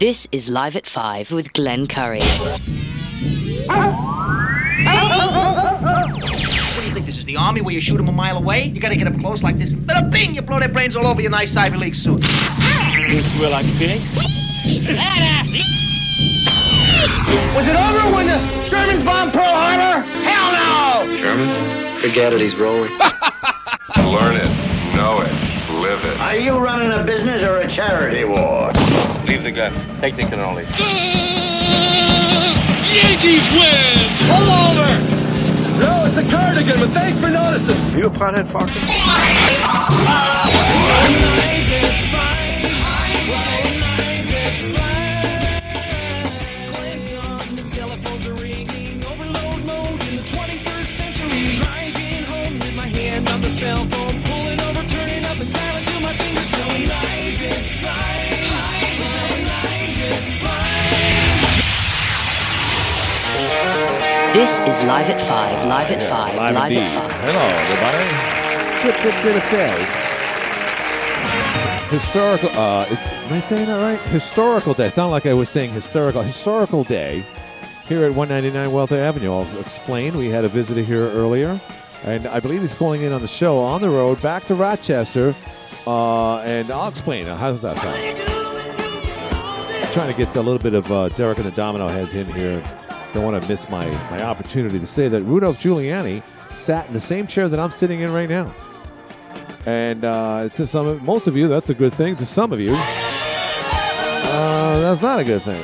This is Live at 5 with Glenn Curry. What do you think this is, the army where you shoot them a mile away? You gotta get up close like this. Bada bing! You blow their brains all over your nice Ivy League suit. You feel like pig? Was it over when the Germans bombed Pearl Harbor? Hell no! German? Forget it, he's rolling. Learn it, know it, live it. Are you running a business or a charity war? Leave the gun. Take the cannoli. Uh, Yankees win! Pull over! No, it's a cardigan, but thanks for noticing. Are you a pothead, Focker? Cell phone, pulling over, turning up and dialing till my fingers blowing. Life is This is Live at 5, Live at 5, Live, Live at 5. Hello, everybody. Good, good, good day. Historical. Uh, is, am I saying that right? Historical day. Sound like I was saying historical. Historical day here at 199 Wealtha Avenue. I'll explain. We had a visitor here earlier, and I believe he's calling in on the show on the road back to Rochester. Uh, and I'll explain. How does that sound? trying to get a little bit of uh, Derek and the Domino Heads in here. Don't want to miss my, my opportunity to say that Rudolph Giuliani sat in the same chair that I'm sitting in right now. And uh, to some, of, most of you, that's a good thing. To some of you, uh, that's not a good thing.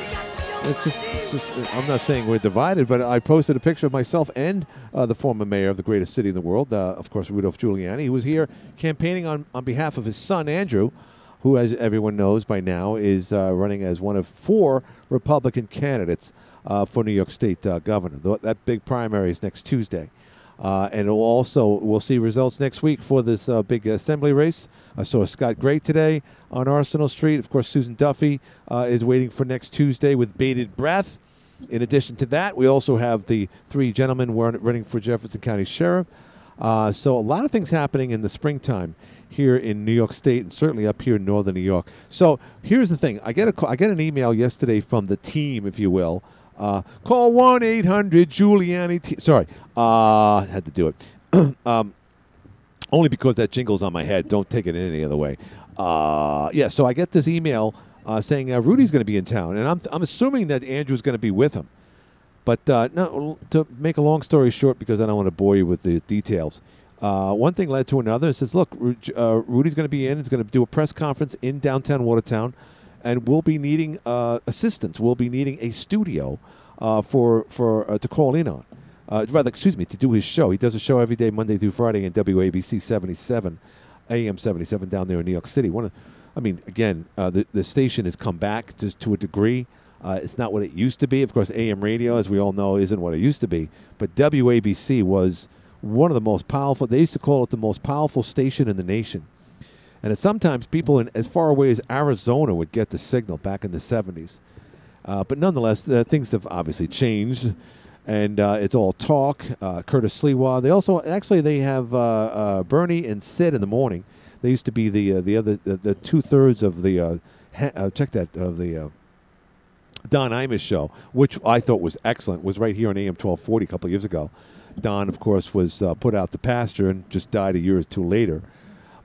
It's just, it's just, I'm not saying we're divided, but I posted a picture of myself and uh, the former mayor of the greatest city in the world, uh, of course, Rudolph Giuliani, who was here campaigning on, on behalf of his son, Andrew, who, as everyone knows by now, is uh, running as one of four Republican candidates for New York State uh, governor. Th- That big primary is next Tuesday. Uh, and it'll also, we'll see results next week for this uh, big assembly race. I saw Scott Gray today on Arsenal Street. Of course, Susan Duffy uh, is waiting for next Tuesday with bated breath. In addition to that, we also have the three gentlemen running for Jefferson County Sheriff. Uh, so a lot of things happening in the springtime here in New York State and certainly up here in northern New York. So here's the thing: I get a I get an email yesterday from the team, if you will. Uh, call one eight hundred Giuliani. Te- Sorry, uh, had to do it. um, only because that jingle's on my head. Don't take it in any other way. Uh, yeah, so I get this email uh, saying uh, Rudy's going to be in town, and I'm, I'm assuming that Andrew's going to be with him. But uh, no, to make a long story short, because I don't want to bore you with the details, uh, one thing led to another. It says, look, uh, Rudy's going to be in. He's going to do a press conference in downtown Watertown, and we'll be needing uh, assistance. We'll be needing a studio uh, for for uh, to call in on. Uh, rather, excuse me, to do his show. He does a show every day, Monday through Friday, in WABC 77, AM 77 down there in New York City. One of, I mean, again, uh, the the station has come back just to a degree. Uh, it's not what it used to be. Of course, AM radio, as we all know, isn't what it used to be. But WABC was one of the most powerful. They used to call it the most powerful station in the nation. And sometimes people in as far away as Arizona would get the signal back in the 70s. Uh, but nonetheless, the, things have obviously changed, and uh, it's all talk. Uh, Curtis Sliwa. They also actually they have uh, uh, Bernie and Sid in the morning. They used to be the the other the, the two thirds of the ha- check that of the Don Imus show, which I thought was excellent. Was right here on AM twelve forty a couple of years ago. Don, of course, was put out the pasture and just died a year or two later.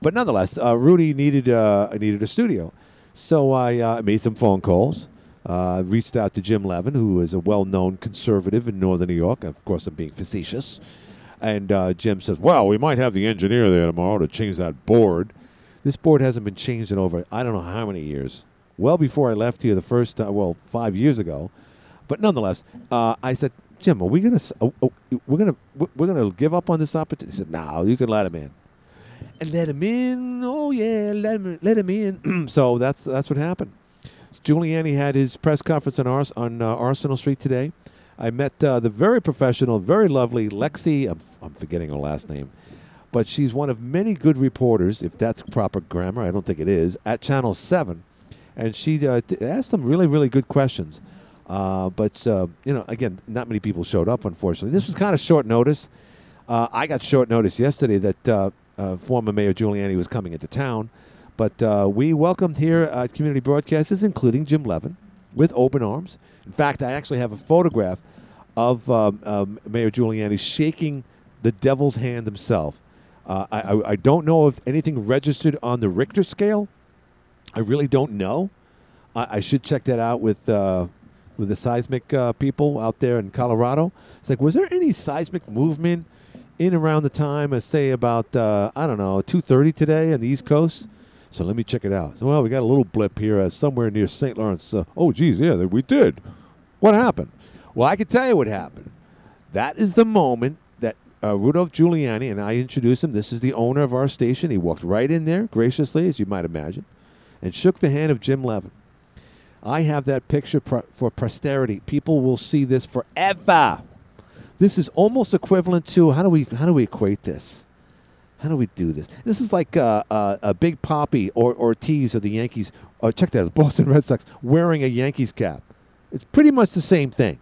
But nonetheless, uh, Rudy needed uh, needed a studio, so I uh, made some phone calls. Uh, reached out to Jim Levin, who is a well-known conservative in northern New York. Of course, I'm being facetious. And uh, Jim says, "Well, we might have the engineer there tomorrow to change that board. This board hasn't been changed in over I don't know how many years. Well, before I left here the first time, well, five years ago. But nonetheless, uh, I said, Jim, are we gonna oh, oh, we're gonna we're gonna give up on this opportunity? He said, No, you can let him in. And let him in. Oh yeah, let him let him in. so that's that's what happened. Giuliani had his press conference on Ars- on uh, Arsenal Street today. I met uh, the very professional, very lovely Lexi. I'm, f- I'm forgetting her last name, but she's one of many good reporters, if that's proper grammar. I don't think it is at Channel Seven, and she uh, t- asked some really really good questions. Uh, but uh, you know, again, not many people showed up. Unfortunately, this was kind of short notice. Uh, I got short notice yesterday that uh, former Mayor Giuliani was coming into town, but uh, we welcomed here at Community Broadcasters, including Jim Levin, with open arms. In fact, I actually have a photograph of um, um, Mayor Giuliani shaking the devil's hand himself. Uh, I, I, I don't know if anything registered on the Richter scale. I really don't know. I, I should check that out with uh, with the seismic uh, people out there in Colorado. It's like, was there any seismic movement in around the time of say about uh, I don't know two thirty today on the East Coast? So let me check it out. So well, we got a little blip here uh, somewhere near St. Lawrence. Uh, oh, geez, yeah, we did. What happened? Well, I can tell you what happened. That is the moment that uh, Rudolph Giuliani and I introduced him. This is the owner of our station. He walked right in there graciously, as you might imagine, and shook the hand of Jim Levin. I have that picture for posterity. People will see this forever. This is almost equivalent to how do we how do we equate this? How do we do this? This is like uh, uh, a Big Papi or Ortiz of the Yankees. Oh, check that, the Boston Red Sox wearing a Yankees cap. It's pretty much the same thing.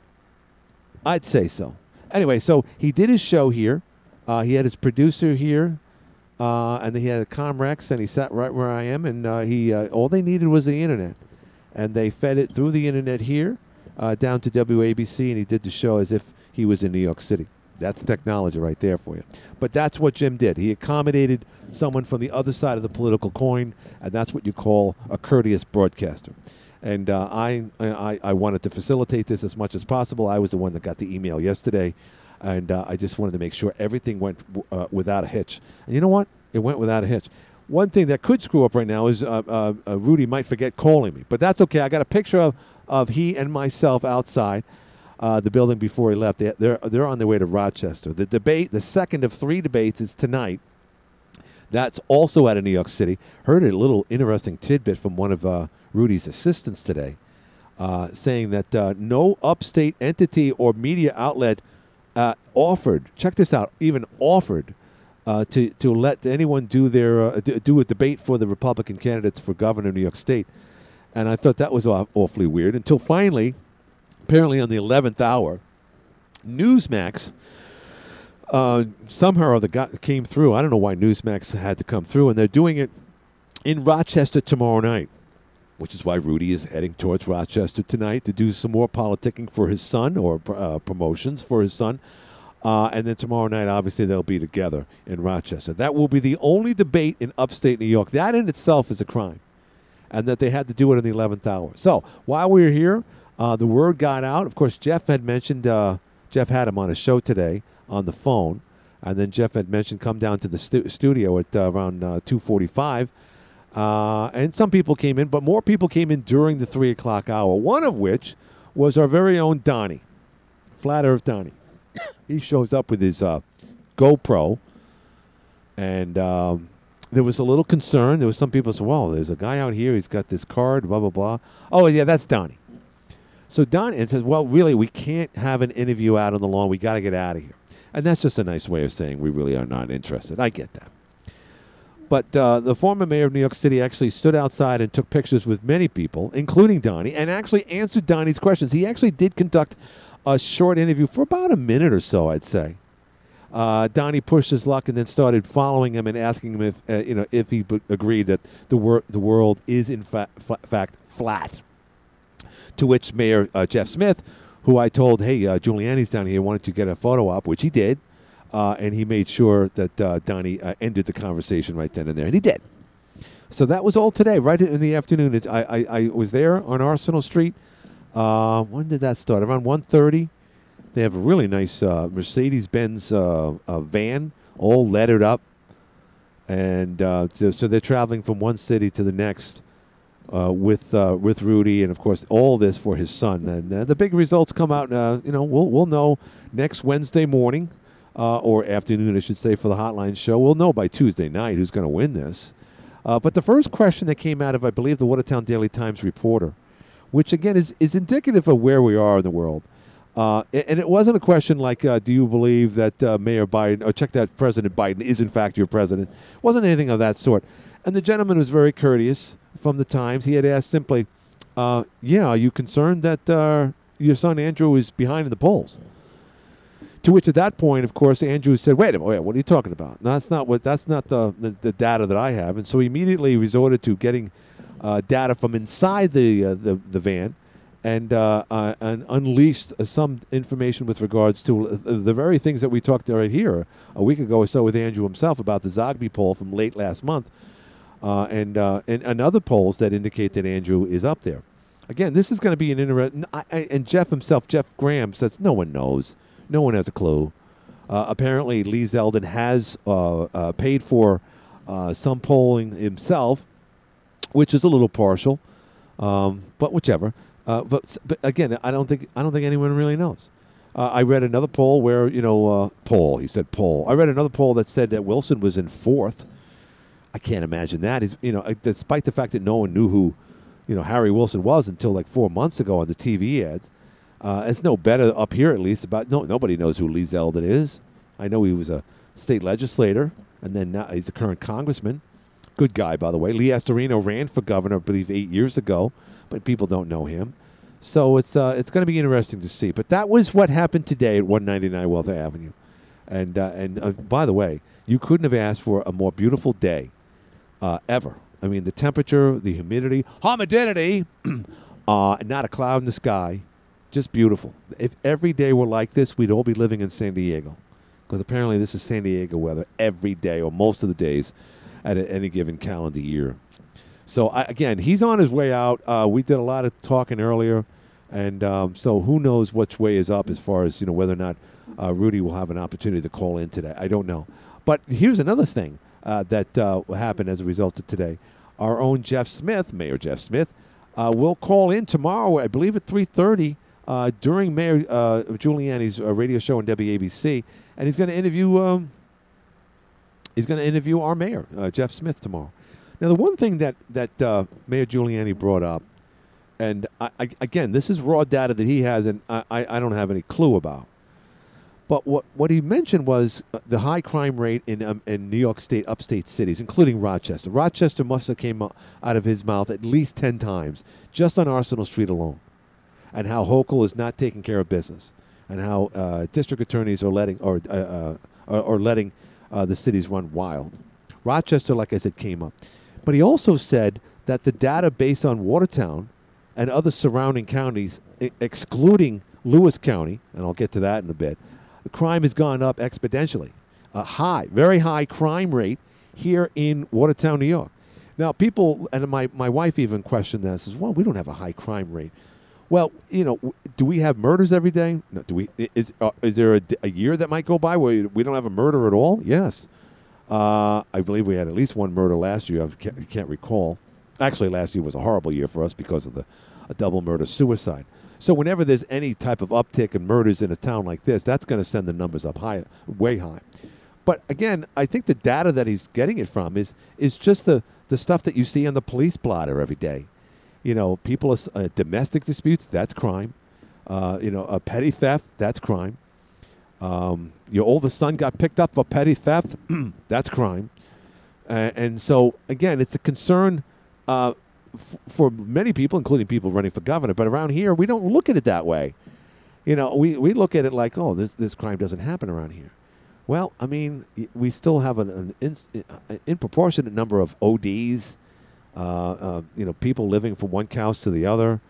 I'd say so. Anyway, so he did his show here. Uh, he had his producer here, uh, and then he had a Comrex, and he sat right where I am. And uh, he uh, all they needed was the internet, and they fed it through the internet here down to WABC, and he did the show as if he was in New York City. That's technology right there for you. But that's what Jim did. He accommodated someone from the other side of the political coin, and that's what you call a courteous broadcaster. And uh, I, I, I wanted to facilitate this as much as possible. I was the one that got the email yesterday, and uh, I just wanted to make sure everything went w- uh, without a hitch. And you know what? It went without a hitch. One thing that could screw up right now is uh, uh, uh, Rudy might forget calling me, but that's okay. I got a picture of, of he and myself outside uh, the building before he left. They, they're they're on their way to Rochester. The debate, the second of three debates, is tonight. That's also out of New York City. Heard a little interesting tidbit from one of uh, Rudy's assistants today, uh, saying that uh, no upstate entity or media outlet uh, offered. Check this out. Even offered. Uh, to, to let anyone do their uh, do, a debate for the Republican candidates for governor of New York State, and I thought that was aw- awfully weird. Until finally, apparently on the 11th hour, Newsmax uh, somehow or other got, came through. I don't know why Newsmax had to come through, and they're doing it in Rochester tomorrow night, which is why Rudy is heading towards Rochester tonight to do some more politicking for his son or uh, promotions for his son. Uh, and then tomorrow night, obviously, they'll be together in Rochester. That will be the only debate in upstate New York. That in itself is a crime and that they had to do it in the 11th hour. So while we're here, uh, the word got out. Of course, Jeff had mentioned, uh, Jeff had him on a show today on the phone. And then Jeff had mentioned come down to the stu- studio at uh, around uh, 245. Uh, and some people came in, but more people came in during the 3 o'clock hour, one of which was our very own Donnie, Flat Earth Donnie. he shows up with his uh, GoPro and um, there was a little concern. There was some people said, "Well, there's a guy out here. He's got this card. Blah blah blah." Oh yeah, that's Donnie. So Donnie and says, "Well, really, we can't have an interview out on the lawn. We got to get out of here." And that's just a nice way of saying we really are not interested. I get that. But uh, the former mayor of New York City actually stood outside and took pictures with many people, including Donnie, and actually answered Donnie's questions. He actually did conduct a short interview for about a minute or so, I'd say uh, Donnie pushed his luck and then started following him and asking him if uh, you know if he b- agreed that the wor- the world is in fa- fa- fact flat. To which Mayor uh, Jeff Smith, who I told, "Hey, uh, Giuliani's down here. Why don't you get a photo op?" Which he did, uh, and he made sure that uh, Donnie uh, ended the conversation right then and there, and he did. So that was all today, right in the afternoon. It's, I, I I was there on Arsenal Street. Uh, when did that start? Around 1.30. They have a really nice uh, Mercedes-Benz uh, van, all lettered up, and so, so they're traveling from one city to the next uh, with uh, with Rudy, and of course all this for his son. And uh, the big results come out. Uh, you know, we'll we'll know next Wednesday morning uh, or afternoon, I should say, for the Hotline show. We'll know by Tuesday night who's going to win this. Uh, but the first question that came out of, I believe, the Watertown Daily Times reporter, which again is is indicative of where we are in the world. Uh, and it wasn't a question like, uh, "Do you believe that uh, Mayor Biden or check that President Biden is in fact your president?" It wasn't anything of that sort. And the gentleman was very courteous from the Times. He had asked simply, uh, "Yeah, are you concerned that uh, your son Andrew is behind in the polls?" To which, at that point, of course, Andrew said, "Wait a minute, what are you talking about? That's not what. That's not the, the the data that I have." And so he immediately resorted to getting uh, data from inside the uh, the the van, and, uh, uh, and unleashed uh, some information with regards to the very things that we talked right here a week ago or so with Andrew himself about the Zogby poll from late last month, uh, and, uh, and and other polls that indicate that Andrew is up there. Again, this is going to be an interesting. And Jeff himself, Jeff Graham, says no one knows, no one has a clue. Uh, apparently, Lee Zeldin has uh, uh, paid for uh, some polling himself, which is a little partial, um, but whichever. But but again, I don't think I don't think anyone really knows. Uh, I read another poll where you know uh, poll. He said poll. I read another poll that said that Wilson was in fourth. I can't imagine that. Is you know, uh, despite the fact that no one knew who, you know, Harry Wilson was until like four months ago on the TV ads. Uh, it's no better up here, at least. About no, nobody knows who Lee Zeldin is. I know he was a state legislator, and then now he's a current congressman. Good guy, by the way. Lee Astorino ran for governor, I believe, eight years ago, but people don't know him. So it's uh, it's going to be interesting to see. But that was what happened today at 199 Wealtha Avenue, and uh, and uh, by the way, you couldn't have asked for a more beautiful day uh, ever. I mean, the temperature, the humidity, humidity, uh, not a cloud in the sky, just beautiful. If every day were like this, we'd all be living in San Diego, because apparently this is San Diego weather every day or most of the days at any given calendar year. So I, again, he's on his way out. Uh, we did a lot of talking earlier, and um, so who knows which way is up as far as you know whether or not uh, Rudy will have an opportunity to call in today. I don't know. But here's another thing uh, that uh, happened as a result of today. Our own Jeff Smith, Mayor Jeff Smith, uh, will call in tomorrow, I believe at 3:30 uh, during Mayor uh, Giuliani's uh, radio show on WABC, and he's going to interview. Um, he's going to interview our mayor, Jeff Smith, tomorrow. Now, the one thing that that Mayor Giuliani brought up, and I, I, again, this is raw data that he has, and I I don't have any clue about. But what, what he mentioned was uh, the high crime rate in um, in New York State, upstate cities, including Rochester. Rochester must have came out of his mouth at least ten times just on Arsenal Street alone, and how Hochul is not taking care of business, and how uh, district attorneys are letting or uh, uh, are, letting uh, the cities run wild. Rochester, like I said, came up, but he also said that the data based on Watertown and other surrounding counties, e- excluding Lewis County, and I'll get to that in a bit, crime has gone up exponentially. A high, very high crime rate here in Watertown, New York. Now, people, and my, my wife even questioned that, says, well, we don't have a high crime rate. Well, you know, do we have murders every day? No, do we? Is, uh, is there a, a, year that might go by where we don't have a murder at all? Yes. Uh, I believe we had at least one murder last year. I can't, can't recall. Actually, last year was a horrible year for us because of the a double murder suicide. So whenever there's any type of uptick in murders in a town like this, that's going to send the numbers up high, way high. But again, I think the data that he's getting it from is is just the the stuff that you see on the police blotter every day. You know, people are uh, domestic disputes. That's crime. Uh, you know, a petty theft. That's crime. Um, your oldest son got picked up for petty theft. that's crime. Uh, and so again, it's a concern uh, f- for many people, including people running for governor. But around here, we don't look at it that way. You know, we, we look at it like, oh, this this crime doesn't happen around here. Well, I mean, we still have an, an in, an in number of ODs. Uh, uh, you know, people living from one couch to the other.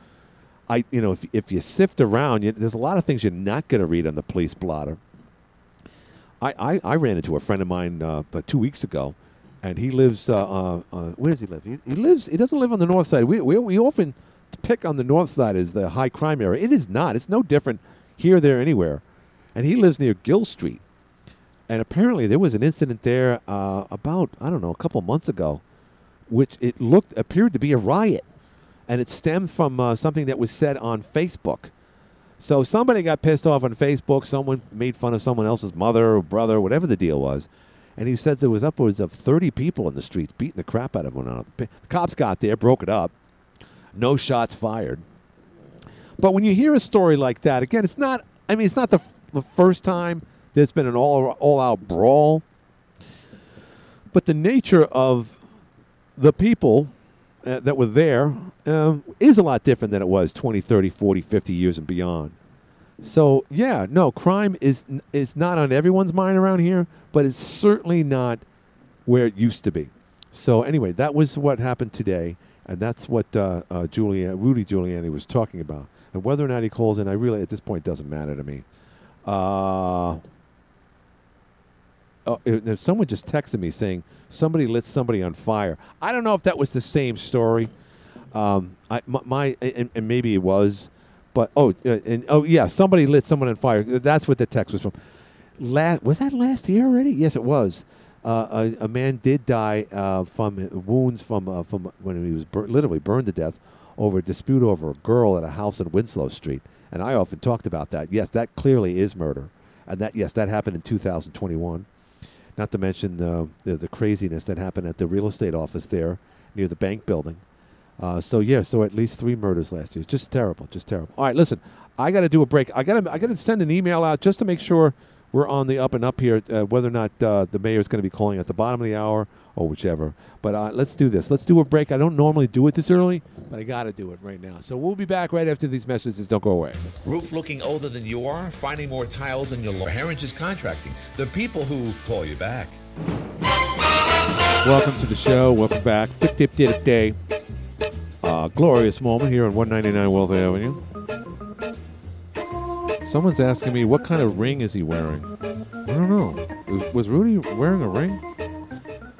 I, you know, if if you sift around, you, there's a lot of things you're not going to read on the police blotter. I, I, I ran into a friend of mine uh, two weeks ago, and he lives. Uh, uh, uh, where does he live? He, he lives. He doesn't live on the north side. We, we we often pick on the north side as the high crime area. It is not. It's no different here, there, anywhere. And he lives near Gill Street. And apparently, there was an incident there uh, about I don't know a couple months ago, which it looked appeared to be a riot, and it stemmed from uh, something that was said on Facebook. So somebody got pissed off on Facebook. Someone made fun of someone else's mother or brother, whatever the deal was. And he said there was upwards of 30 people in the streets beating the crap out of one another. The cops got there, broke it up. No shots fired. But when you hear a story like that, again, it's not, I mean, it's not the, f- the first time there's been an all, all out brawl. But the nature of the people uh, that were there um, is a lot different than it was 20, 30, 40, 50 years and beyond. So, yeah, no, crime is is not on everyone's mind around here, but it's certainly not where it used to be. So, anyway, that was what happened today. and that's what uh, uh, Giuliani, Rudy Giuliani was talking about. And whether or not he calls in, I really at this point doesn't matter to me. Uh, oh, someone just texted me saying somebody lit somebody on fire. I don't know if that was the same story. Um, I, my, my and, and maybe it was, but oh, uh, and oh yeah, somebody lit someone on fire. That's what the text was from. Last was that last year already? Yes, it was. Uh, a, a man did die uh, from wounds from uh, from when he was bur- literally burned to death over a dispute over a girl at a house in Winslow Street. And I often talked about that. Yes, that clearly is murder, and that yes, that happened in 2021. Not to mention the, the the craziness that happened at the real estate office there near the bank building. Uh, so yeah, so at least three murders last year. Just terrible, just terrible. All right, listen, I got to do a break. I got to I got to send an email out just to make sure we're on the up and up here. Uh, whether or not uh, the mayor is going to be calling at the bottom of the hour or whichever. But uh, let's do this. Let's do a break. I don't normally do it this early, but I got to do it right now. So we'll be back right after these messages. Don't go away. Roof looking older than you are? Finding more tiles in your lawn? Herringer's Contracting. The people who call you back. Welcome to the show. Welcome back. Tip tip tip day. Uh, glorious moment here on 199 Wealtha Avenue. Someone's asking me what kind of ring is he wearing. I don't know. Was- Rudy wearing a ring?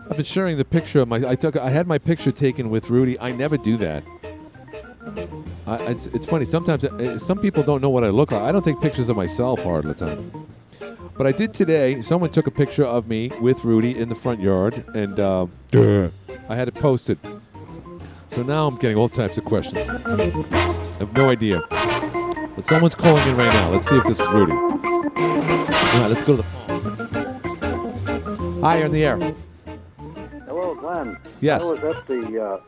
I've been sharing the picture of my. I took. I had my picture taken with Rudy. I never do that. I, it's, it's funny. Sometimes uh, some people don't know what I look like. I don't take pictures of myself hard of the time. But I did today. Someone took a picture of me with Rudy in the front yard, and uh, I had it posted. So now I'm getting all types of questions. I have no idea. But someone's calling in right now. Let's see if this is Rudy. All right, let's go to the phone. Hi, you're in the air. Hello, Glenn. Yes. I was at the uh,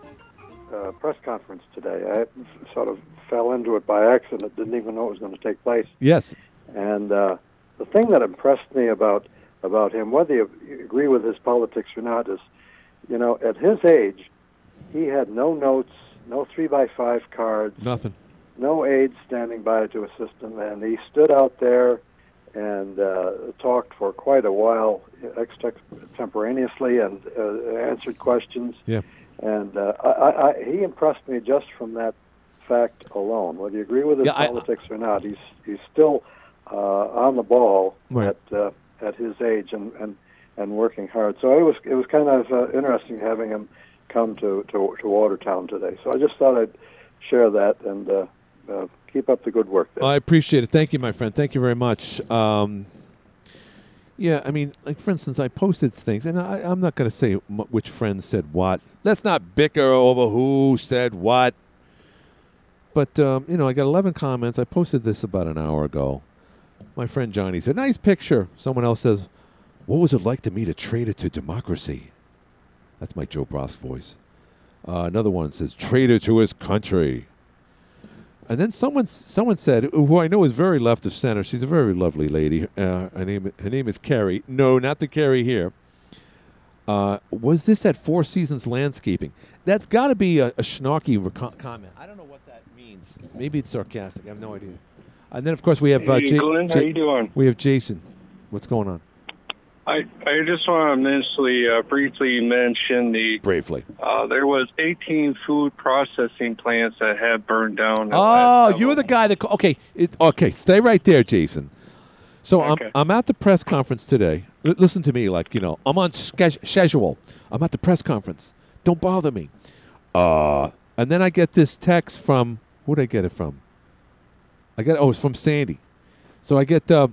uh, press conference today. I sort of fell into it by accident. Didn't even know it was going to take place. Yes. And uh, the thing that impressed me about about him, whether you agree with his politics or not, is, you know, at his age, he had no notes, no three by five cards, Nothing. no aides standing by to assist him, and he stood out there and uh, talked for quite a while extemporaneously and uh, answered questions. Yeah. And uh, I, I, I, he impressed me just from that fact alone. Whether you agree with his Yeah, I- politics or not, he's he's still uh, on the ball Right. at uh, at his age and, and and working hard. So it was it was kind of uh, interesting having him come to, to to Watertown today. So I just thought I'd share that and uh, uh, keep up the good work there. I appreciate it. Thank you, my friend. Thank you very much. Um, yeah, I mean, like for instance, I posted things, and I, I'm not going to say m- which friend said what. Let's not bicker over who said what. But um, you know, I got 11 comments. I posted this about an hour ago. My friend Johnny said, "Nice picture." Someone else says, "What was it like to meet a traitor to democracy?" That's my Joe Bross voice. Uh, another one says, "Traitor to his country." And then someone someone said, who I know is very left of center. She's a very lovely lady. Uh, her name her name is Carrie. No, not the Carrie here. Uh, was this at Four Seasons Landscaping? That's got to be a, a snarky reco- comment. I don't know what that means. Maybe it's sarcastic. I have no idea. And then of course we have uh, Hey, Ja- Glenn, how you doing? We have Jason. What's going on? I, I just want to uh, briefly mention the Briefly. uh, there was 18 food processing plants that had burned down. Oh, you're the guy that. ca- Okay, it, okay, stay right there, Jason. So Okay. I'm I'm at the press conference today. L- listen to me, like you know, I'm on ske- schedule. I'm at the press conference. Don't bother me. Uh, and then I get this text from who did I get it from? I got oh, it's from Sandy. So I get. Uh,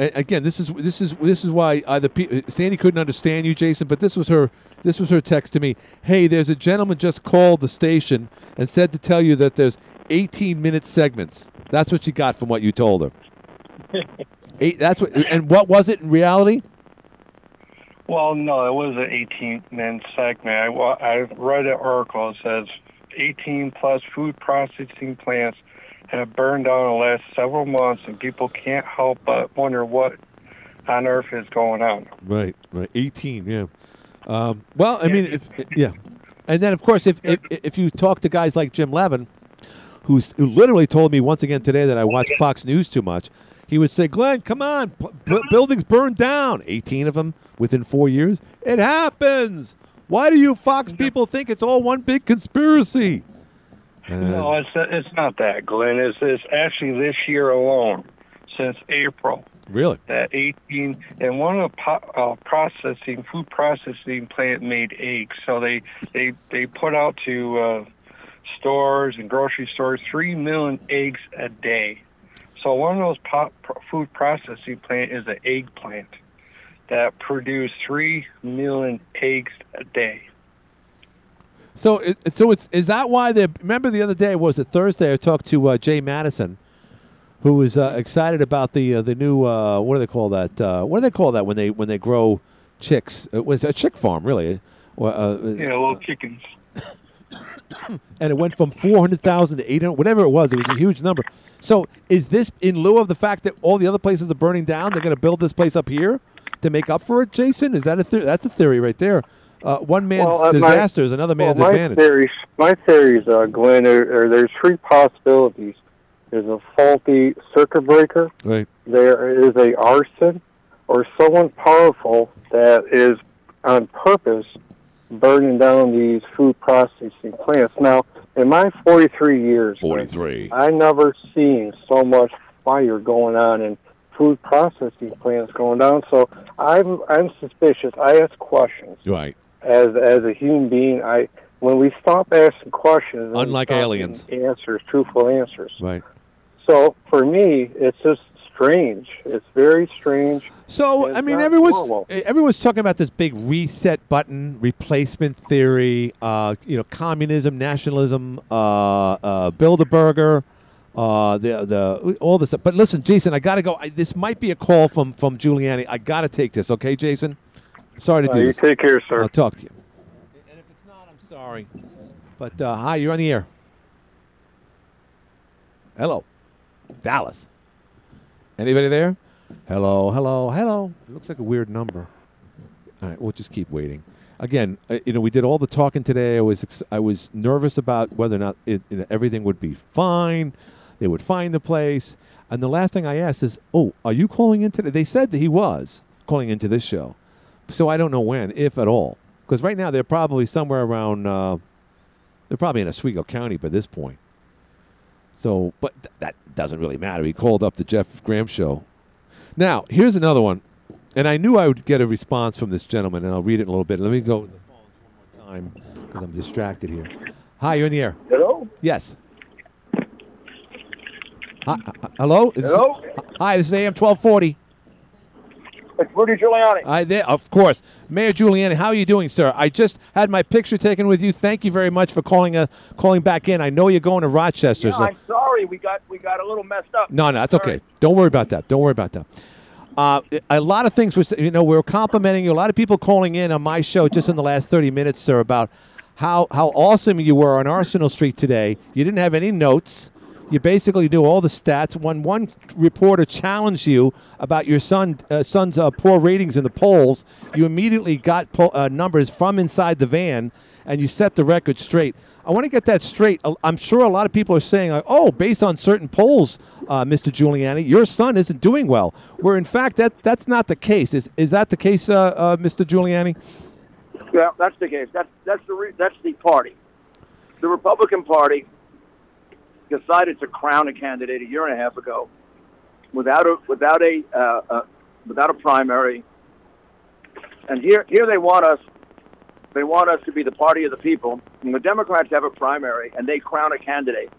again, this is this is this is why either pe- Sandy couldn't understand you, Jason. But this was her this was her text to me. Hey, there's a gentleman just called the station and said to tell you that there's 18 minute segments. That's what she got from what you told her. Eight, that's what. And what was it in reality? Well, no, it was an 18 minute segment. I, I read an article that says 18 plus food processing plants have burned down the last several months, and people can't help but wonder what on earth is going on. Right, right. 18, yeah. Um, well, I mean, if yeah, and then of course, if, if if you talk to guys like Jim Levin, who's who literally told me once again today that I watch Fox News too much, he would say, "Glenn, come on, b- buildings burned down, 18 of them within four years. It happens. Why do you Fox people think it's all one big conspiracy? And- No, it's it's not that, Glenn. It's it's actually this year alone, since April, really? that 18 and one of the po- uh, processing food processing plant made eggs. So they they they put out to uh, stores and grocery stores three million eggs a day. So one of those po- food processing plant is an egg plant that produce three million eggs a day. So, it, so it's is that why they remember the other day was it Thursday? I talked to uh, Jay Madison, who was uh, excited about the uh, the new uh, what do they call that? Uh, what do they call that when they when they grow chicks? It was a chick farm, really. Uh, You little chickens. and it went from 400,000 to 800, whatever it was. It was a huge number. So is this in lieu of the fact that all the other places are burning down? They're going to build this place up here to make up for it, Jason? Is that a theory? That's a theory right there. Uh, one man's Well, uh, my- disaster is another man's well, my advantage. Theories, my theories, uh, Glenn, are, are there's three possibilities. There's a faulty circuit breaker. Right. There is a arson, or someone powerful that is on purpose burning down these food processing plants. Now, in my 43 years, Glenn, 43. I never seen so much fire going on in food processing plants going down. So I'm I'm suspicious. I ask questions Right. As as a human being. I when we stop asking questions, Unlike aliens. answers, truthful answers. Right. So for me, it's just strange. It's very strange. So I mean, everyone's normal. everyone's talking about this big reset button, replacement theory, uh, you know, communism, nationalism, uh, uh, burger, uh, the the all this. Stuff. But listen, Jason, I got to go. I, this might be a call from from Giuliani. I got to take this. Okay, Jason. Sorry to Uh, do you this. take care, sir. I'll talk to you. And if it's not, I'm sorry. But uh, hi, you're on the air. Hello, Dallas. Anybody there? Hello, hello, hello. It looks like a weird number. All right, we'll just keep waiting. Again, uh, you know, we did all the talking today. I was ex- I was nervous about whether or not it, you know, everything would be fine. They would find the place. And the last thing I asked is, "Oh, are you calling in today?" They said that he was calling into this show, so I don't know when, if at all. Because right now they're probably somewhere around. Uh, they're probably in Oswego County by this point. So, but th- that doesn't really matter. He called up the Jeff Graham show. Now, here's another one. And I knew I would get a response from this gentleman, and I'll read it in a little bit. Let me go with the phones one more time because I'm distracted here. Hi, you're in the air. Hello? Yes. Hi, hello? Is this- Hello? hi, this is AM 1240. It's Rudy Giuliani. I, there, of course. Mayor Giuliani, how are you doing, sir? I just had my picture taken with you. Thank you very much for calling uh, calling back in. I know you're going to Rochester. Yeah, so I'm sorry. We got we got a little messed up. No, no, that's Sorry. okay. Don't worry about that. Don't worry about that. Uh, a lot of things was, you know, we are complimenting you. A lot of people calling in on my show just in the last 30 minutes, sir, about how, how awesome you were on Arsenal Street today. You didn't have any notes. You basically knew all the stats. When one reporter challenged you about your son uh, son's uh, poor ratings in the polls, you immediately got po- uh, numbers from inside the van, and you set the record straight. I want to get that straight. I'm sure a lot of people are saying, like, "Oh, based on certain polls, uh, Mr. Giuliani, your son isn't doing well." Where in fact that that's not the case. Is is that the case, uh, uh, Mr. Giuliani? Yeah, that's the case. That's that's the re- that's the party. The Republican Party decided to crown a candidate a year and a half ago without a without a uh, uh, without a primary. And here here they want us they want us to be the party of the people. And the Democrats have a primary and they crown a candidate.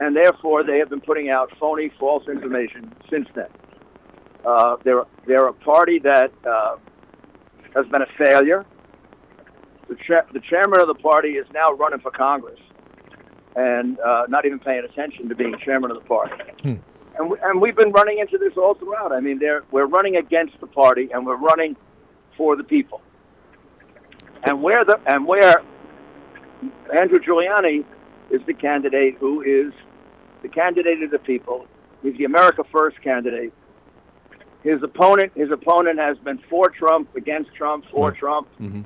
And therefore they have been putting out phony false information since then. Uh, they're they're a party that uh, has been a failure. The, cha- the chairman of the party is now running for Congress and uh, not even paying attention to being chairman of the party. And, we, and we've been running into this all throughout. I mean, we're running against the party and we're running for the people. And where the and where Andrew Giuliani is the candidate who is the candidate of the people. He's the America First candidate. His opponent, his opponent has been for Trump, against Trump, for Trump. Mm-hmm.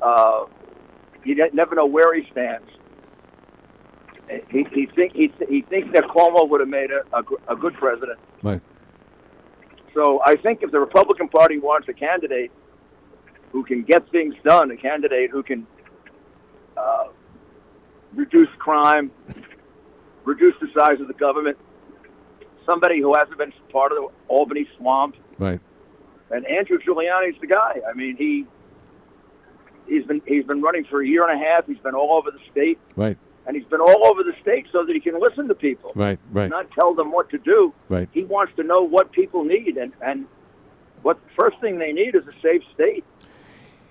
Uh, you never know where he stands. He, he, think, he, he thinks that Cuomo would have made a, a, a good president. Right. So I think if the Republican Party wants a candidate who can get things done, a candidate who can uh, reduce crime, reduce the size of the government, somebody who hasn't been part of the Albany swamp. Right. And Andrew Giuliani's the guy. I mean, he he's been he's been running for a year and a half. He's been all over the state, Right. And he's been all over the state so that he can listen to people, Right. Right. not tell them what to do. Right. He wants to know what people need, and and what first thing they need is a safe state.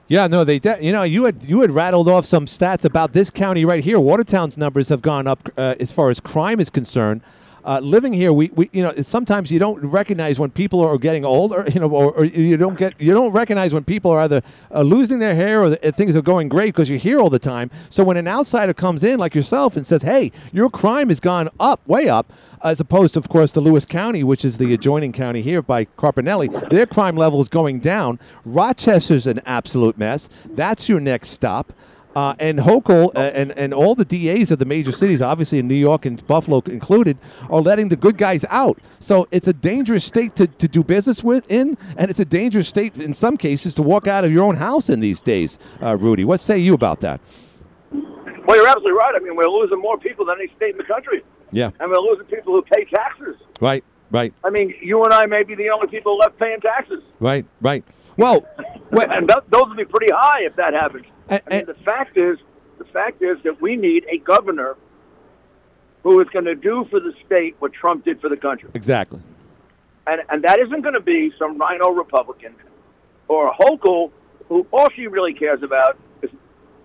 Yeah, no, they. De- you know, you had you had rattled off some stats about this county right here. Watertown's numbers have gone up uh, as far as crime is concerned. Uh, living here, we, we you know sometimes you don't recognize when people are getting old, or you know, or, or you don't get you don't recognize when people are either uh, losing their hair or the, things are going great because you're here all the time. So when an outsider comes in like yourself and says, "Hey, your crime has gone up, way up," as opposed, to, of course, to Lewis County, which is the adjoining county here by Carpinelli, their crime level is going down. Rochester's an absolute mess. That's your next stop. Uh, and Hochul uh, and, and all the DAs of the major cities, obviously in New York and Buffalo included, are letting the good guys out. So it's a dangerous state to, to do business with in, and it's a dangerous state in some cases to walk out of your own house in these days. Uh, Rudy, what say you about that? Well, you're absolutely right. I mean, we're losing more people than any state in the country, Yeah, and we're losing people who pay taxes. right, right, I mean, you and I may be the only people left paying taxes. right, right. Well, and th- those would be pretty high if that happens. I mean, the fact is, the fact is that we need a governor who is going to do for the state what Trump did for the country, exactly. and and that isn't going to be some rhino Republican or a Hochul who all she really cares about is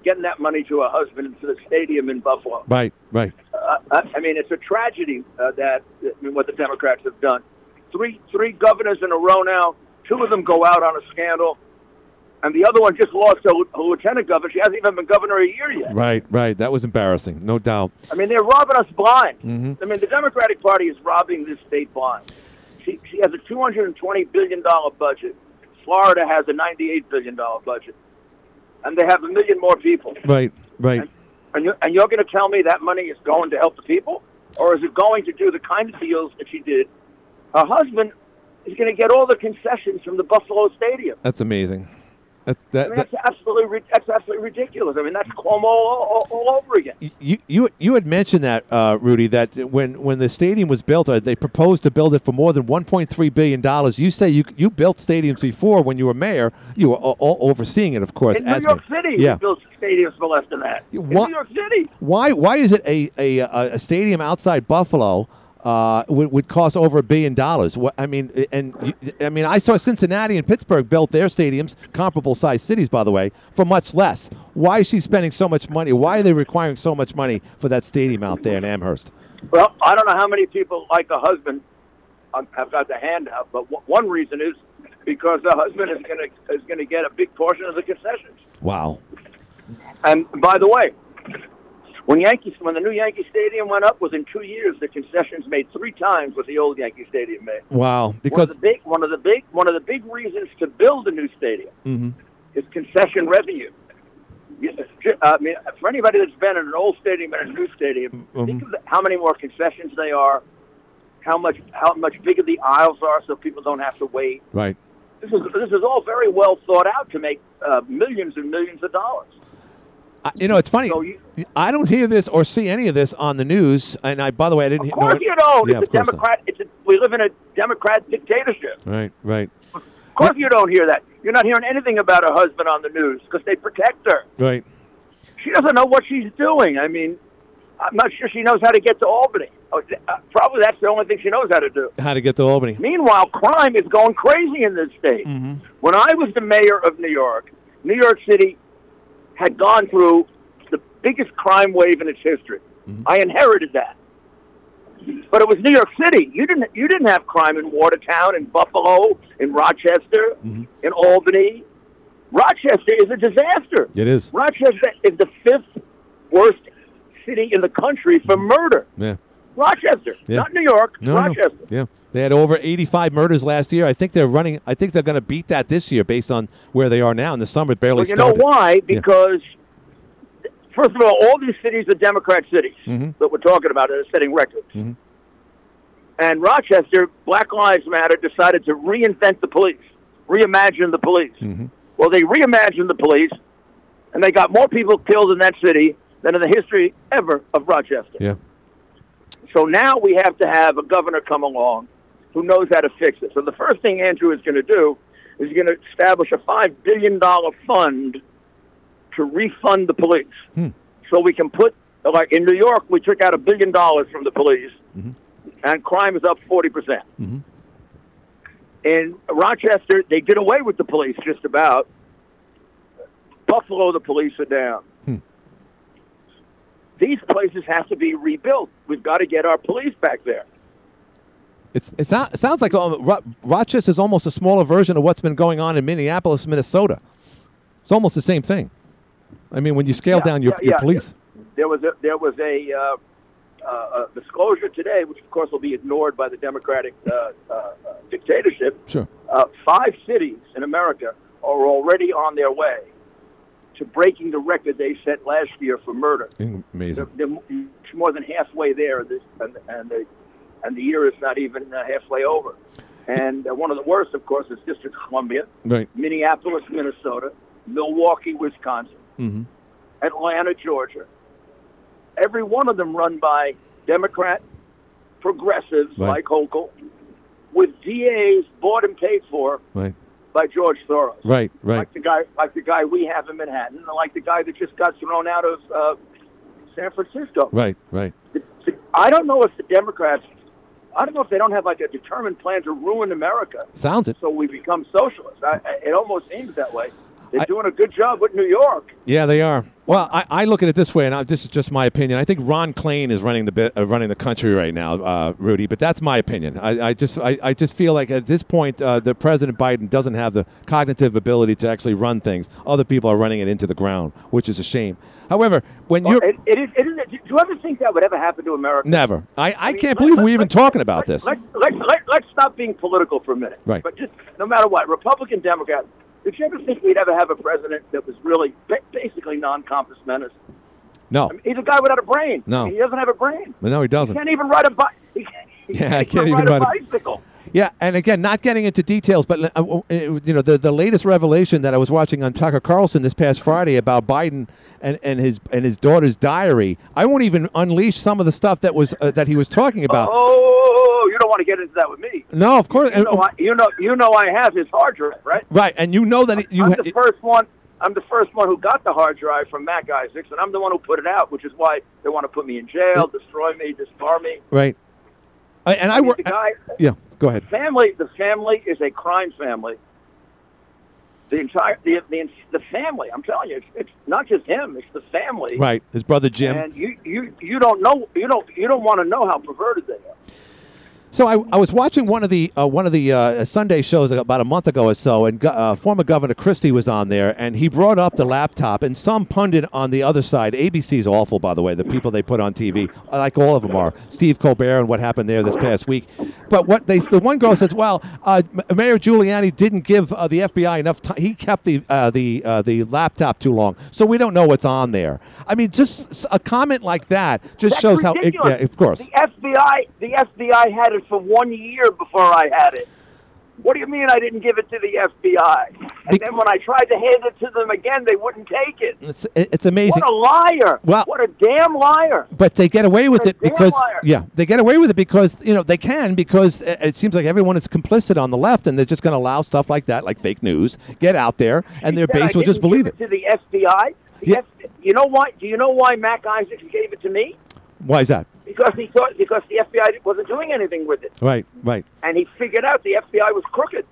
getting that money to her husband into the stadium in Buffalo. Right, right. Uh, I I mean, it's a tragedy uh, that I mean, what the Democrats have done. Three three governors in a row now. Two of them go out on a scandal, and the other one just lost a, a lieutenant governor. She hasn't even been governor a year yet. Right, right. That was embarrassing, no doubt. I mean, they're robbing us blind. hmm I mean, the Democratic Party is robbing this state blind. She, she has a $220 billion budget. Florida has a $98 billion budget. And they have a million more people. Right, right. And, you, and you're going to tell me that money is going to help the people? Or is it going to do the kind of deals that she did? Her husband is going to get all the concessions from the Buffalo Stadium. That's amazing. That's I that. mean, that that's absolutely that's absolutely ridiculous. I mean, that's Cuomo all, all, all over again. you, you you had mentioned that uh, Rudy that when when the stadium was built, uh, they proposed to build it for more than 1.3 billion dollars. You say you you built stadiums before when you were mayor. You were all, overseeing it, of course. In New York mayor. City, yeah. we built stadiums for less than that. In What- New York City. Why why is it a, a, a stadium outside Buffalo? Uh, would, would cost over a billion dollars. What I mean, and I mean, I saw Cincinnati and Pittsburgh built their stadiums, comparable sized cities, by the way, for much less. Why is she spending so much money? Why are they requiring so much money for that stadium out there in Amherst? Well, I don't know how many people like a husband um, have got the handout, but w- one reason is because the husband is going to is going to get a big portion of the concessions. Wow. And by the way, when Yankees when the new Yankee Stadium went up, within two years the concessions made three times what the old Yankee Stadium made. Wow. one Because of the big one of the big one of the big reasons to build a new stadium Mhm. is concession revenue. I mean, for anybody that's been in an old stadium and a new stadium, think of the, how many more concessions they are, how much how much bigger the aisles are, so people don't have to wait. right. This is this is all very well thought out to make uh, millions and millions of dollars. I, you know, it's funny. So you- I don't hear this or see any of this on the news. And I, by the way, I didn't. Of course you don't. Yeah, it's a. Democrat. It's a, we live in a Democrat dictatorship. Right, right, Of course you don't hear that. You're not hearing anything about her husband on the news because they protect her. right. She doesn't know what she's doing. I mean, I'm not sure she knows how to get to Albany. Oh, uh, Probably that's the only thing she knows how to do. How to get to Albany? Meanwhile, crime is going crazy in this state. Mm-hmm. When I was the mayor of New York, New York City had gone through the biggest crime wave in its history. Mm-hmm. I inherited that. But it was New York City. You didn't you didn't have crime in Watertown, in Buffalo, in Rochester, Mm-hmm. in Albany. Rochester is a disaster. It is. Rochester is the fifth worst city in the country for murder. Yeah. Rochester, Yeah. not New York, No, no. Rochester. Yeah. They had over 85 murders last year. I think they're running. I think they're going to beat that this year based on where they are now. In the summer, barely Well, you started. know why? Yeah. Because first of all, all these cities are Democrat cities Mhm. that we're talking about that are setting records. Mhm. And Rochester, Black Lives Matter decided to reinvent the police, reimagine the police. Mhm. Well, they reimagined the police, and they got more people killed in that city than in the history ever of Rochester. Yeah. So now we have to have a governor come along who knows how to fix it. So the first thing Andrew is going to do is he's going to establish a five billion dollar fund to refund the police, Hmm. so we can put like in New York, we took out a billion dollars from the police, and crime is up forty percent. Mhm. In Rochester, they did away with the police just about. Buffalo, the police are down. Hmm. These places have to be rebuilt. We've got to get our police back there. It's, it, sound, it sounds like um, Ro- Rochester is almost a smaller version of what's been going on in Minneapolis, Minnesota. It's almost the same thing. I mean, when you scale Yeah, down your, yeah, your police. There was a there was a, uh, uh, a disclosure today, which of course will be ignored by the Democratic uh, uh, uh, dictatorship. Sure. Uh, five cities in America are already on their way to breaking the record they set last year for murder. Amazing. They're, they're more than halfway there, and and the and the year is not even uh, halfway over. And uh, one of the worst, of course, is District of Columbia, Right. Minneapolis, Minnesota, Milwaukee, Wisconsin. Mm-hmm. Atlanta, Georgia. Every one of them run by Democrat progressives Right. like Hochul, with DAs bought and paid for Right. by George Soros. Right. Right. Like the guy, like the guy we have in Manhattan, like the guy that just got thrown out of uh, San Francisco. Right. Right. I don't know if the Democrats, I don't know if they don't have like a determined plan to ruin America, Sounds it. so we become socialists. I, I- it almost seems that way. They're doing a good job with New York. Yeah, they are. Well, I, I look at it this way, and I, this is just my opinion. I think Ron Klain is running the bit, uh, running the country right now, uh, Rudy. But that's my opinion. I, I just I, I just feel like at this point, uh, the President Biden doesn't have the cognitive ability to actually run things. Other people are running it into the ground, which is a shame. However, when Well, you're it, it is, it is, do you ever think that would ever happen to America? never, I, I mean, can't let- believe let- we're even let's- talking about this. Let's, let's, let, let's stop being political for a minute. Right. But just no matter what, Republican, Democrat, did you ever think we'd ever have a president that was really basically non-compos mentis? No, I mean, he's a guy without a brain. No. He doesn't have a brain. no, he doesn't. He can't even ride a bike. He can't, he Yeah, I can't even ride, a bicycle. Yeah, and again, not getting into details, but uh, uh, you know, the the latest revelation that I was watching on Tucker Carlson this past Friday about Biden and, and his and his daughter's diary. I won't even unleash some of the stuff that was uh, that he was talking about. Oh, Oh, you don't want to get into that with me. No, of course, You know, I, you know, you know, I have his hard drive, right? right, and you know that it, you I'm ha- the first one. I'm the first one who got the hard drive from Mac Isaacs, and I'm the one who put it out, which is why they want to put me in jail, destroy me, disbar me. right, I, and I mean, work. the guy, Yeah, go ahead. family. The family is a crime family. The entire the the, the family. I'm telling you, it's, it's not just him. It's the family. Right, his brother Jim. And you you you don't know you don't you don't want to know how perverted they are. So I, I was watching one of the uh, one of the uh, Sunday shows about a month ago or so, and uh, former Governor Christie was on there, and he brought up the laptop, and some pundit on the other side. ABC is awful, by the way. The people they put on TV, like all of them are. Steve Colbert and what happened there this past week. But what they the one girl says, well, uh, Mayor Giuliani didn't give uh, the FBI enough time. He kept the uh, the uh, the laptop too long, so we don't know what's on there. I mean, just a comment like that just That's shows how. ridiculous. yeah, of course. The FBI the FBI had it for one year before I had it. What do you mean I didn't give it to the FBI? And then when I tried to hand it to them again, they wouldn't take it. It's it's amazing. What a liar! Well- what a damn liar! but they get away with They're it because liars. yeah they get away with it because you know they can because it it seems like everyone is complicit on the left and they're just going to allow stuff like that like fake news get out there and their base will just believe give it to the FBI. The Yeah. F- you know why? Do you know why Mac Isaacs gave it to me? Why is that? Because he thought because the FBI wasn't doing anything with it, right right. And he figured out the FBI was crooked.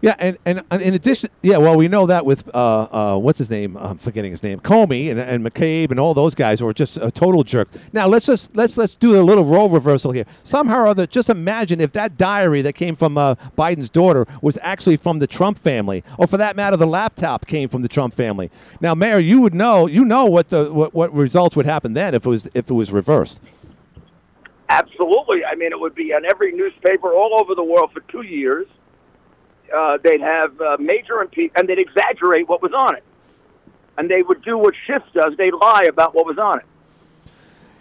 Yeah and, and and in addition yeah well we know that with uh, uh, what's his name? I'm forgetting his name. Comey and, and mccabe and all those guys were just a total jerk. Now let's just let's let's do a little role reversal here. Somehow or other just imagine if that diary that came from uh, biden's daughter was actually from the trump family or for that matter the laptop came from the trump family. Now mayor you would know you know what the what, what results would happen then if it was if it was reversed. Absolutely. I mean, it would be on every newspaper all over the world for two years. Uh, they'd have uh, major impeachment, and they'd exaggerate what was on it. And they would do what Schiff does. They'd lie about what was on it.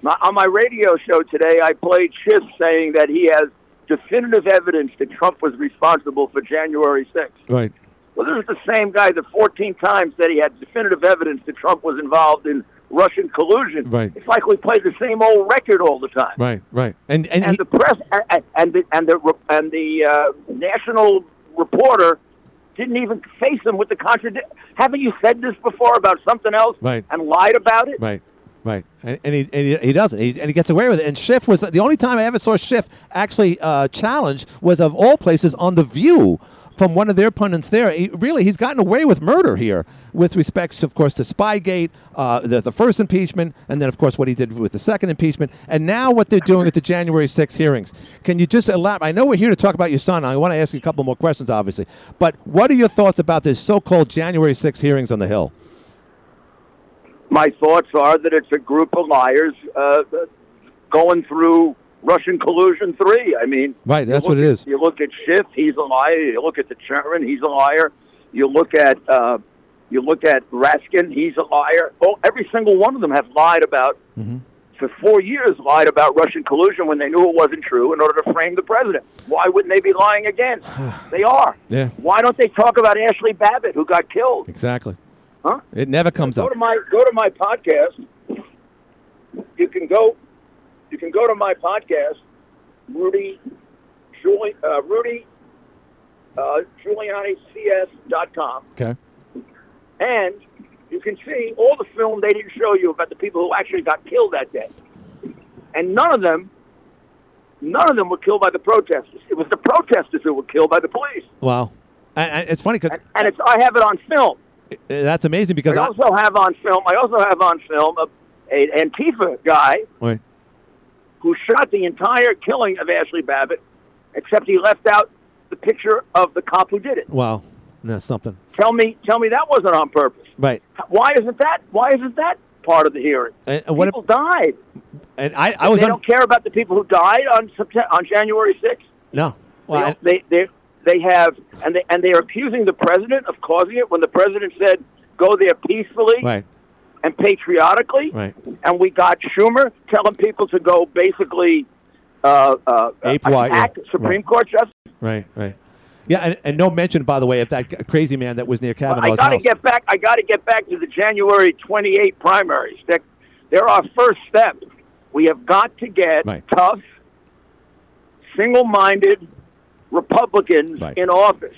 My, on my radio show today, I played Schiff saying that he has definitive evidence that Trump was responsible for January 6th. right Well, this is the same guy that 14 times said he had definitive evidence that Trump was involved in Russian collusion. Right. It's like we play the same old record all the time. Right, right. And and, And he- the press and, and the and the and the uh, national reporter didn't even face him with the contradiction. Haven't you said this before about something else Right. and lied about it? Right, right, and, and, he, and he, he doesn't, he, and he gets away with it. And Schiff was the only time I ever saw Schiff actually uh, challenged was of all places on the View from one of their pundits there. He, really, he's gotten away with murder here, with respects, of course, to Spygate, uh, the, the first impeachment, and then of course what he did with the second impeachment, and now what they're doing at the January 6 hearings. Can you just elaborate? I know we're here to talk about your son. I want to ask you a couple more questions, obviously, but what are your thoughts about this so-called January 6 hearings on the Hill? My thoughts are that it's a group of liars uh, going through Russian collusion three. I mean, Right, that's what it at- is. You look at Schiff, he's a liar. You look at the chairman, he's a liar. You look at uh, you look at Raskin, he's a liar. Oh, every single one of them have lied about for four years lied about Russian collusion when they knew it wasn't true in order to frame the president. Why wouldn't they be lying again? they are. Yeah, Why don't they talk about Ashley Babbitt who got killed? exactly. Huh? It never comes go up. to my go to my podcast. You can go. You can go to my podcast, Rudy, Julie, uh, Rudy, uh, GiulianiCS.com, Okay. and you can see all the film they didn't show you about the people who actually got killed that day, and none of them, none of them were killed by the protesters. It was the protesters who were killed by the police, Wow. And, and it's funny because and it's I have it on film. that's amazing because I I, also have on film. I also have on film a, a Antifa guy Wait. Who shot the entire killing of Ashley Babbitt, except he left out the picture of the cop who did it. wow, that's something. Tell me, tell me that wasn't on purpose. Right. Why isn't that? Why isn't that part of the hearing? And, and? People died. And I, I was they on. don't care about the people who died on September, on January sixth. No. Well, I- they, they they have and they and they are accusing the president of causing it when the president said go there peacefully right. And patriotically. Right. And we got Schumer telling people to go basically uh, uh, Ape attack yeah. Supreme Right. Court justice. Right. Right. Yeah, and, and no mention, by the way, of that crazy man that was near I Kavanaugh's got to house. get back. I got to get back to the January 28 primaries. They're, they're our first step. We have got to get tough, single-minded Republicans in office.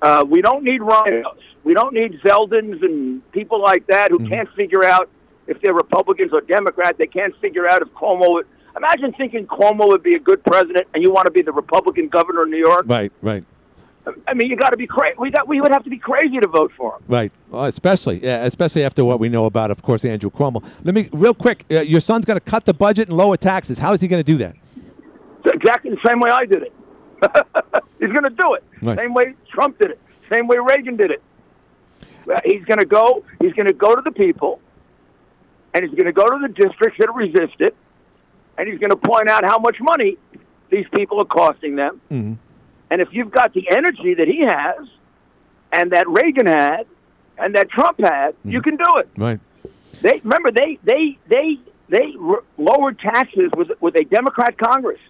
Uh, we don't need rhinos. We don't need Zeldins and people like that who Mm-hmm. can't figure out if they're Republicans or Democrat. They can't figure out if Cuomo. Would, imagine thinking Cuomo would be a good president, and you want to be the Republican governor of New York. Right. Right. I mean, you got to be crazy. We got. We would have to be crazy to vote for him. Right. Well, especially, yeah, especially after what we know about, of course, Andrew Cuomo. Let me real quick. Uh, your son's going to cut the budget and lower taxes. How is he going to do that? It's exactly the same way I did it. he's going to do it. Right. Same way Trump did it. Same way Reagan did it. He's going to go. He's going to go to the people, and he's going to go to the districts that resist it, and he's going to point out how much money these people are costing them. Mm-hmm. And if you've got the energy that he has, and that Reagan had, and that Trump had, you can do it. Right. They remember they they they they r- lowered taxes with with a Democrat Congress.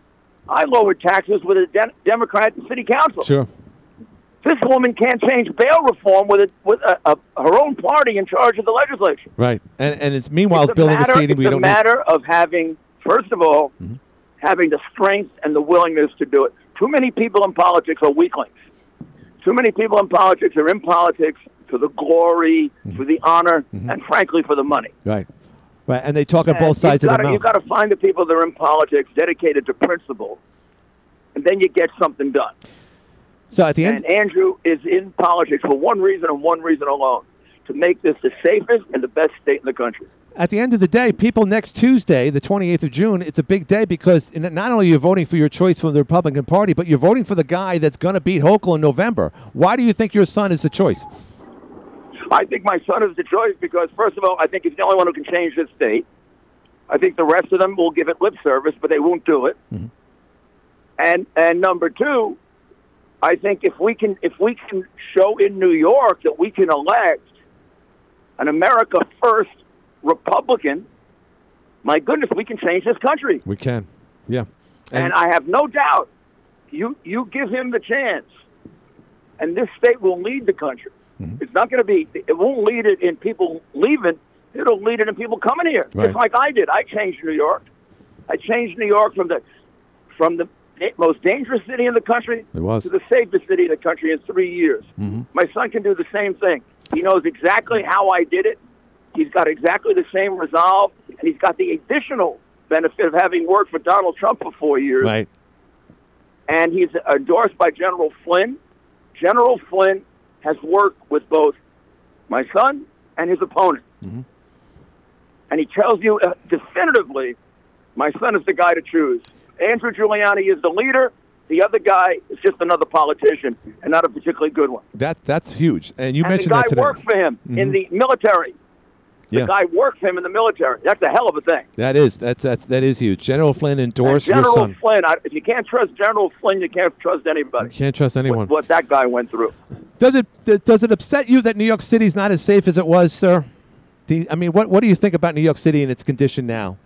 I lowered taxes with a de- Democrat City Council. Sure. This woman can't change bail reform with a, with a, a, her own party in charge of the legislature. Right. And and it's meanwhile it's it's building matter, a stadium we it's a don't matter of having, first of all, Mm-hmm. having the strength and the willingness to do it. Too many people in politics are weaklings. Too many people in politics are in politics for the glory, Mm-hmm. for the honor, and frankly for the money. Right. Right. And they talk on both sides of the mouth. You've got to find the people that are in politics dedicated to principle, and then you get something done. So at the end, And Andrew is in politics for one reason and one reason alone: to make this the safest and the best state in the country. at the end of the day, people next Tuesday, the 28th of June, it's a big day because not only are you're voting for your choice from the Republican Party, but you're voting for the guy that's going to beat Hochul in November. Why do you think your son is the choice? I think my son is the choice because, first of all, I think he's the only one who can change this state. I think the rest of them will give it lip service, but they won't do it. Mm-hmm. And and number two, I think if we can if we can show in New York that we can elect an America First Republican, my goodness, we can change this country. We can. Yeah. And, I have no doubt you you give him the chance and this state will lead the country. Mm-hmm. It's not going to be. It won't lead it in people leaving. It'll lead it in people coming here, Right. just like I did. I changed New York. I changed New York from the from the most dangerous city in the country It was. to the safest city in the country in three years. Mhm. My son can do the same thing. He knows exactly how I did it. He's got exactly the same resolve, and he's got the additional benefit of having worked for Donald Trump for four years. Right. And he's endorsed by General Flynn. General Flynn has worked with both my son and his opponent. Mhm. And he tells you uh, definitively, my son is the guy to choose. Andrew Giuliani is the leader. The other guy is just another politician and not a particularly good one. That that's huge. And you and mentioned the guy that today. worked for him in Mhm. the military. Yeah. The guy worked for him in the military. That's a hell of a thing. That is that's that's that is huge. General Flynn endorsed your son. General son. Flynn, I, if you can't trust General Flynn, you can't trust anybody. You can't trust anyone. What that guy went through. Does it does it upset you that New York City is not as safe as it was, sir? You- I mean, what what do you think about New York City and its condition now?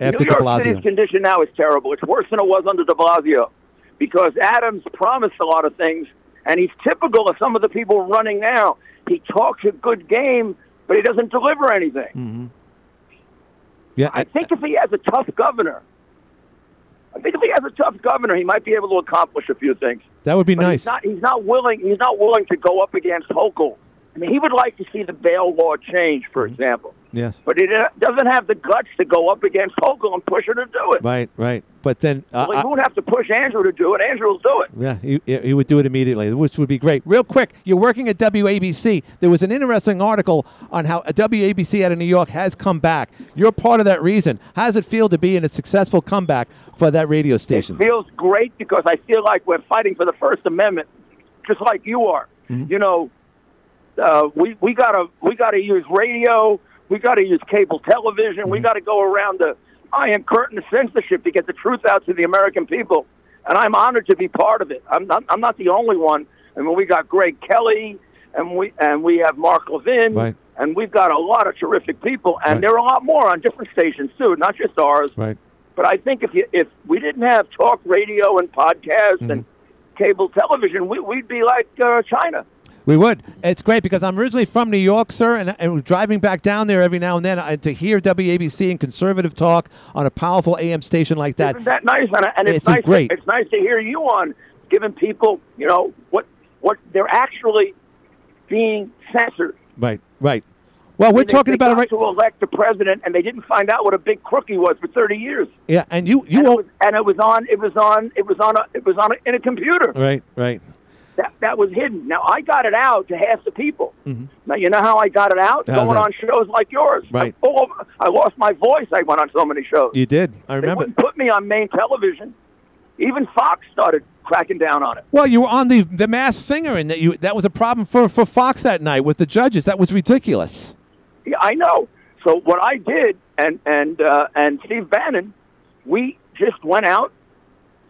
After New De York Blasio, City's condition now is terrible. It's worse than it was under De Blasio because Adams promised a lot of things, and he's typical of some of the people running now. He talks a good game, but he doesn't deliver anything. Mhm. Yeah, I think if he has a tough governor, I think if he has a tough governor, he might be able to accomplish a few things. that would be But nice. He's not, he's not willing. He's not willing to go up against Hochul. I mean, he would like to see the bail law change, Mm-hmm. for example, yes, but he uh, doesn't have the guts to go up against Hochul and push her to do it. right, right. But then, uh, well, he won't have to push Andrew to do it. Andrew will do it. yeah, he, he would do it immediately, which would be great. Real quick, you're working at WABC. There was an interesting article on how a WABC out of New York has come back. You're part of that reason. How does it feel to be in a successful comeback for that radio station? It feels great because I feel like we're fighting for the First Amendment, just like you are. Mm-hmm. You know, uh, we we gotta we gotta use radio, we gotta use cable television, Mm-hmm. we gotta go around the iron curtain of censorship to get the truth out to the American people. And I'm honored to be part of it. I'm not I'm not the only one. I mean, we got Greg Kelly, and we and we have Mark Levin, Right. and we've got a lot of terrific people, and Right. there are a lot more on different stations too, not just ours. Right. But I think if you if we didn't have talk radio and podcasts and Mm-hmm. cable television, we, we'd be like uh, China. We would. It's great because I'm originally from New York, sir, and, and driving back down there every now and then and to hear WABC and conservative talk on a powerful AM station like that. Isn't that nice? And, and it's, It's nice. great. it's nice to hear you on giving people, you know, what what they're actually being censored. Right, right. Well, we're talking about it right. to elect the president, and they didn't find out what a big crook he was for thirty years. Yeah, and you you and, it was, and it was on. It was on. It was on. A, it was on a, in a computer. Right, right. That that was hidden. Now I got it out to half the people. Mhm. Now you know how I got it out? How's Going that? on shows like yours. Right. I, of- I lost my voice. I went on so many shows. You did. I They remember. wouldn't put me on main television. Even Fox started cracking down on it. Well, you were on the the Masked Singer, and that you that was a problem for for Fox that night with the judges. That was ridiculous. Yeah, I know. So what I did, and and uh, and Steve Bannon, we just went out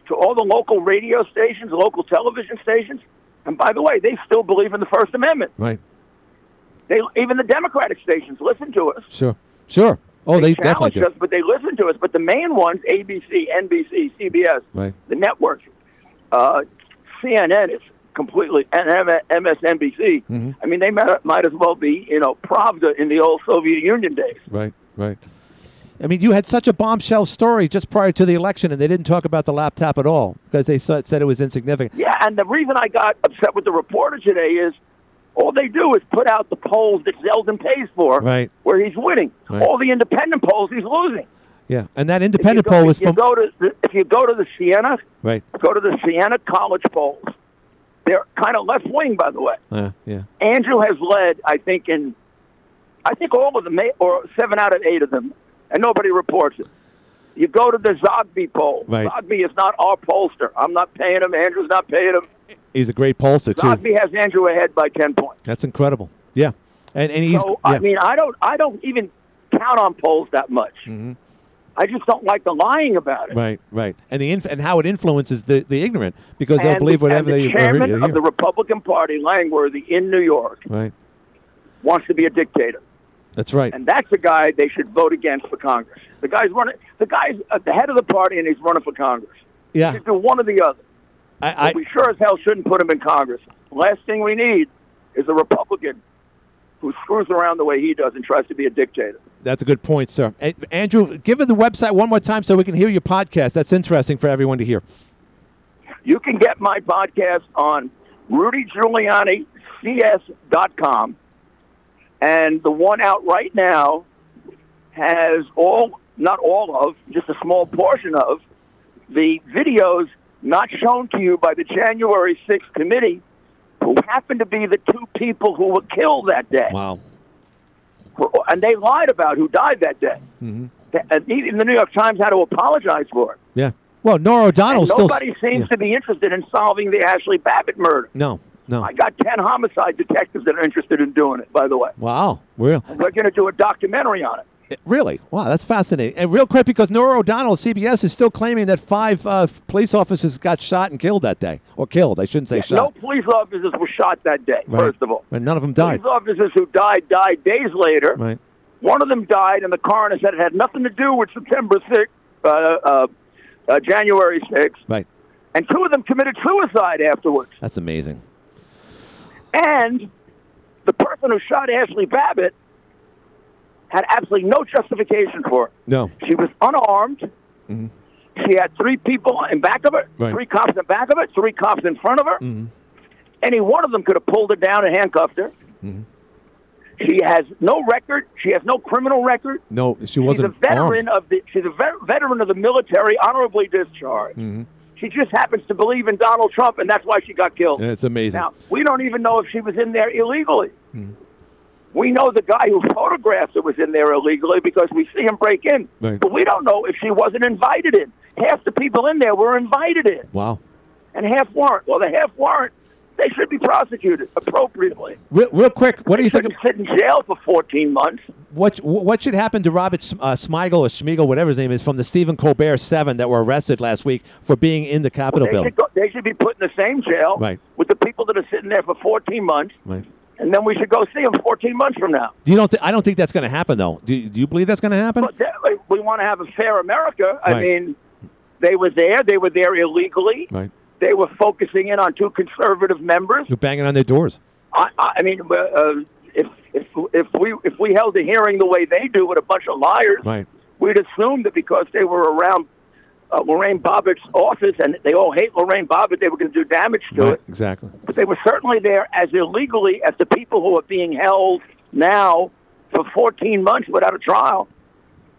to all the local radio stations, local television stations, and by the way, they still believe in the First Amendment. Right. They even the Democratic stations listen to us. Sure. Sure. Oh, they, definitely challenge do. but they listen to us. But the main ones, ABC, NBC, CBS, Right. the networks, uh, CNN is completely, and MSNBC. Mhm. I mean, they might, might as well be, you know, Pravda in the old Soviet Union days. Right. Right. I mean, you had such a bombshell story just prior to the election, and they didn't talk about the laptop at all because they said it was insignificant. Yeah, and the reason I got upset with the reporter today is all they do is put out the polls that Zeldin pays for, Right. where he's winning. Right. All the independent polls, he's losing. Yeah, and that independent go- poll if was you from go to the, if you go to the Siena, right. go to the Siena college polls. They're kind of left wing, by the way. Uh, yeah. Andrew has led, I think, in I think all of them, or seven out of eight of them, and nobody reports it. You go to the Zogby poll. Right. Zogby is not our pollster. I'm not paying him. Andrew's not paying him. He's a great pollster too. Zogby has Andrew ahead by ten points. That's incredible. Yeah, and and he's so yeah. I mean, I don't, I don't even count on polls that much. Mhm. I just don't like the lying about it. right, right, and the inf- and how it influences the, the ignorant because they'll and, believe whatever and the they chairman hear. of the Republican Party, Langworthy, in New York, Right, wants to be a dictator. That's right. And that's the guy they should vote against for Congress. The guy's running. The guy's at the head of the party, and he's running for Congress. Yeah. He should do one or the other. I, But we sure as hell shouldn't put him in Congress. last thing we need is a Republican who screws around the way he does and tries to be a dictator. That's a good point, sir. Andrew, give it the website one more time so we can hear your podcast. That's interesting for everyone to hear. You can get my podcast on rudygiulianics.com, and the one out right now has all, not all of, just a small portion of the videos not shown to you by the January 6th committee, who happened to be the two people who were killed that day. Wow. And they lied about who died that day. hmm And even the New York Times had to apologize for it. Yeah. Well, Norah O'Donnell And still. nobody seems yeah. to be interested in solving the Ashley Babbitt murder. No, no. I got 10 homicide detectives that are interested in doing it, by the way. Wow. Real. And we're going to do a documentary on it. Eh, Really? Wow, that's fascinating. And real quick, because Norah O'Donnell, CBS, is still claiming that five uh, police officers got shot and killed that day. Or killed, I shouldn't say No shot. No police officers were shot that day, Right. first of all. And none of them died. Police officers who died died days later. Right. One of them died, and the coroner said it had nothing to do with September 6th, uh, uh, uh, January 6th. Right. And two of them committed suicide afterwards. That's amazing. And the person who shot Ashley Babbitt had absolutely no justification for it. No. She was unarmed. Mhm. She had three people in back of her, Right. three cops in back of her, three cops in front of her. Mhm. Any one of them could have pulled her down and handcuffed her. Mhm. She has no record. She has no criminal record. No, she she's a wasn't veteran of the. She's a ve- veteran of the military, honorably discharged. Hmm She just happens to believe in Donald Trump, and that's why she got killed. It's amazing. Now we don't even know if she was in there illegally. Mhm. We know the guy who photographed her was in there illegally because we see him break in, Right. but we don't know if she wasn't invited in. Half the people in there were invited in, Wow. and half weren't. Well, the half weren't. They should be prosecuted appropriately. Real, real quick, what do you think? Shouldn't sit in jail for 14 months. What what should happen to Robert uh, Smigel or Schmiegel, whatever his name is, from the Stephen Colbert Seven that were arrested last week for being in the Capitol They building? should, go, they should be put in the same jail Right. with the people that are sitting there for 14 months, Right. and then we should go see them 14 months from now. You don't? Th- I don't think that's going to happen, though. Do you, do you believe that's going to happen? That- we- we want to have a fair America. I Right. mean, they were there. They were there illegally. Right. They were focusing in on two conservative members. You're banging on their doors. I, I mean, uh, if if if we if we held a hearing the way they do with a bunch of liars, Right. we'd assume that because they were around uh, Lauren Boebert's office and they all hate Lorraine Bobbitt, they were going to do damage to Right. it. Exactly. But they were certainly there as illegally as the people who are being held now for 14 months without a trial.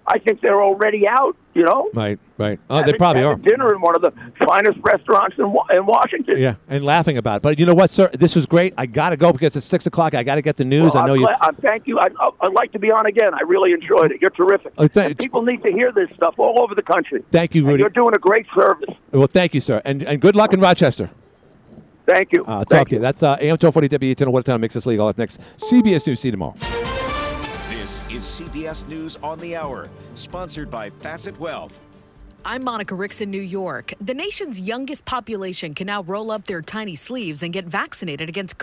I think they're already out. You know, Right. Right. Oh, they probably are. dinner in one of the finest restaurants in in Washington. Yeah, and laughing about it. But you know what, sir? This was great. I got to go because it's six o'clock. I got to get the news. Well, I know I'm you. uh, thank you. I, I- I'd like to be on again. I really enjoyed it. You're terrific. Oh, thank- And people need to hear this stuff all over the country. Thank you, And Rudy. you're doing a great service. Well, thank you, sir, and and good luck in Rochester. Thank you. Uh, talk to you. That's uh, AM 1240 WATN. What time makes us legal? Up next, CBS News. See you tomorrow. Is CBS News on the Hour, sponsored by Facet Wealth. I'm Monica Ricks in New York. The nation's youngest population can now roll up their tiny sleeves and get vaccinated against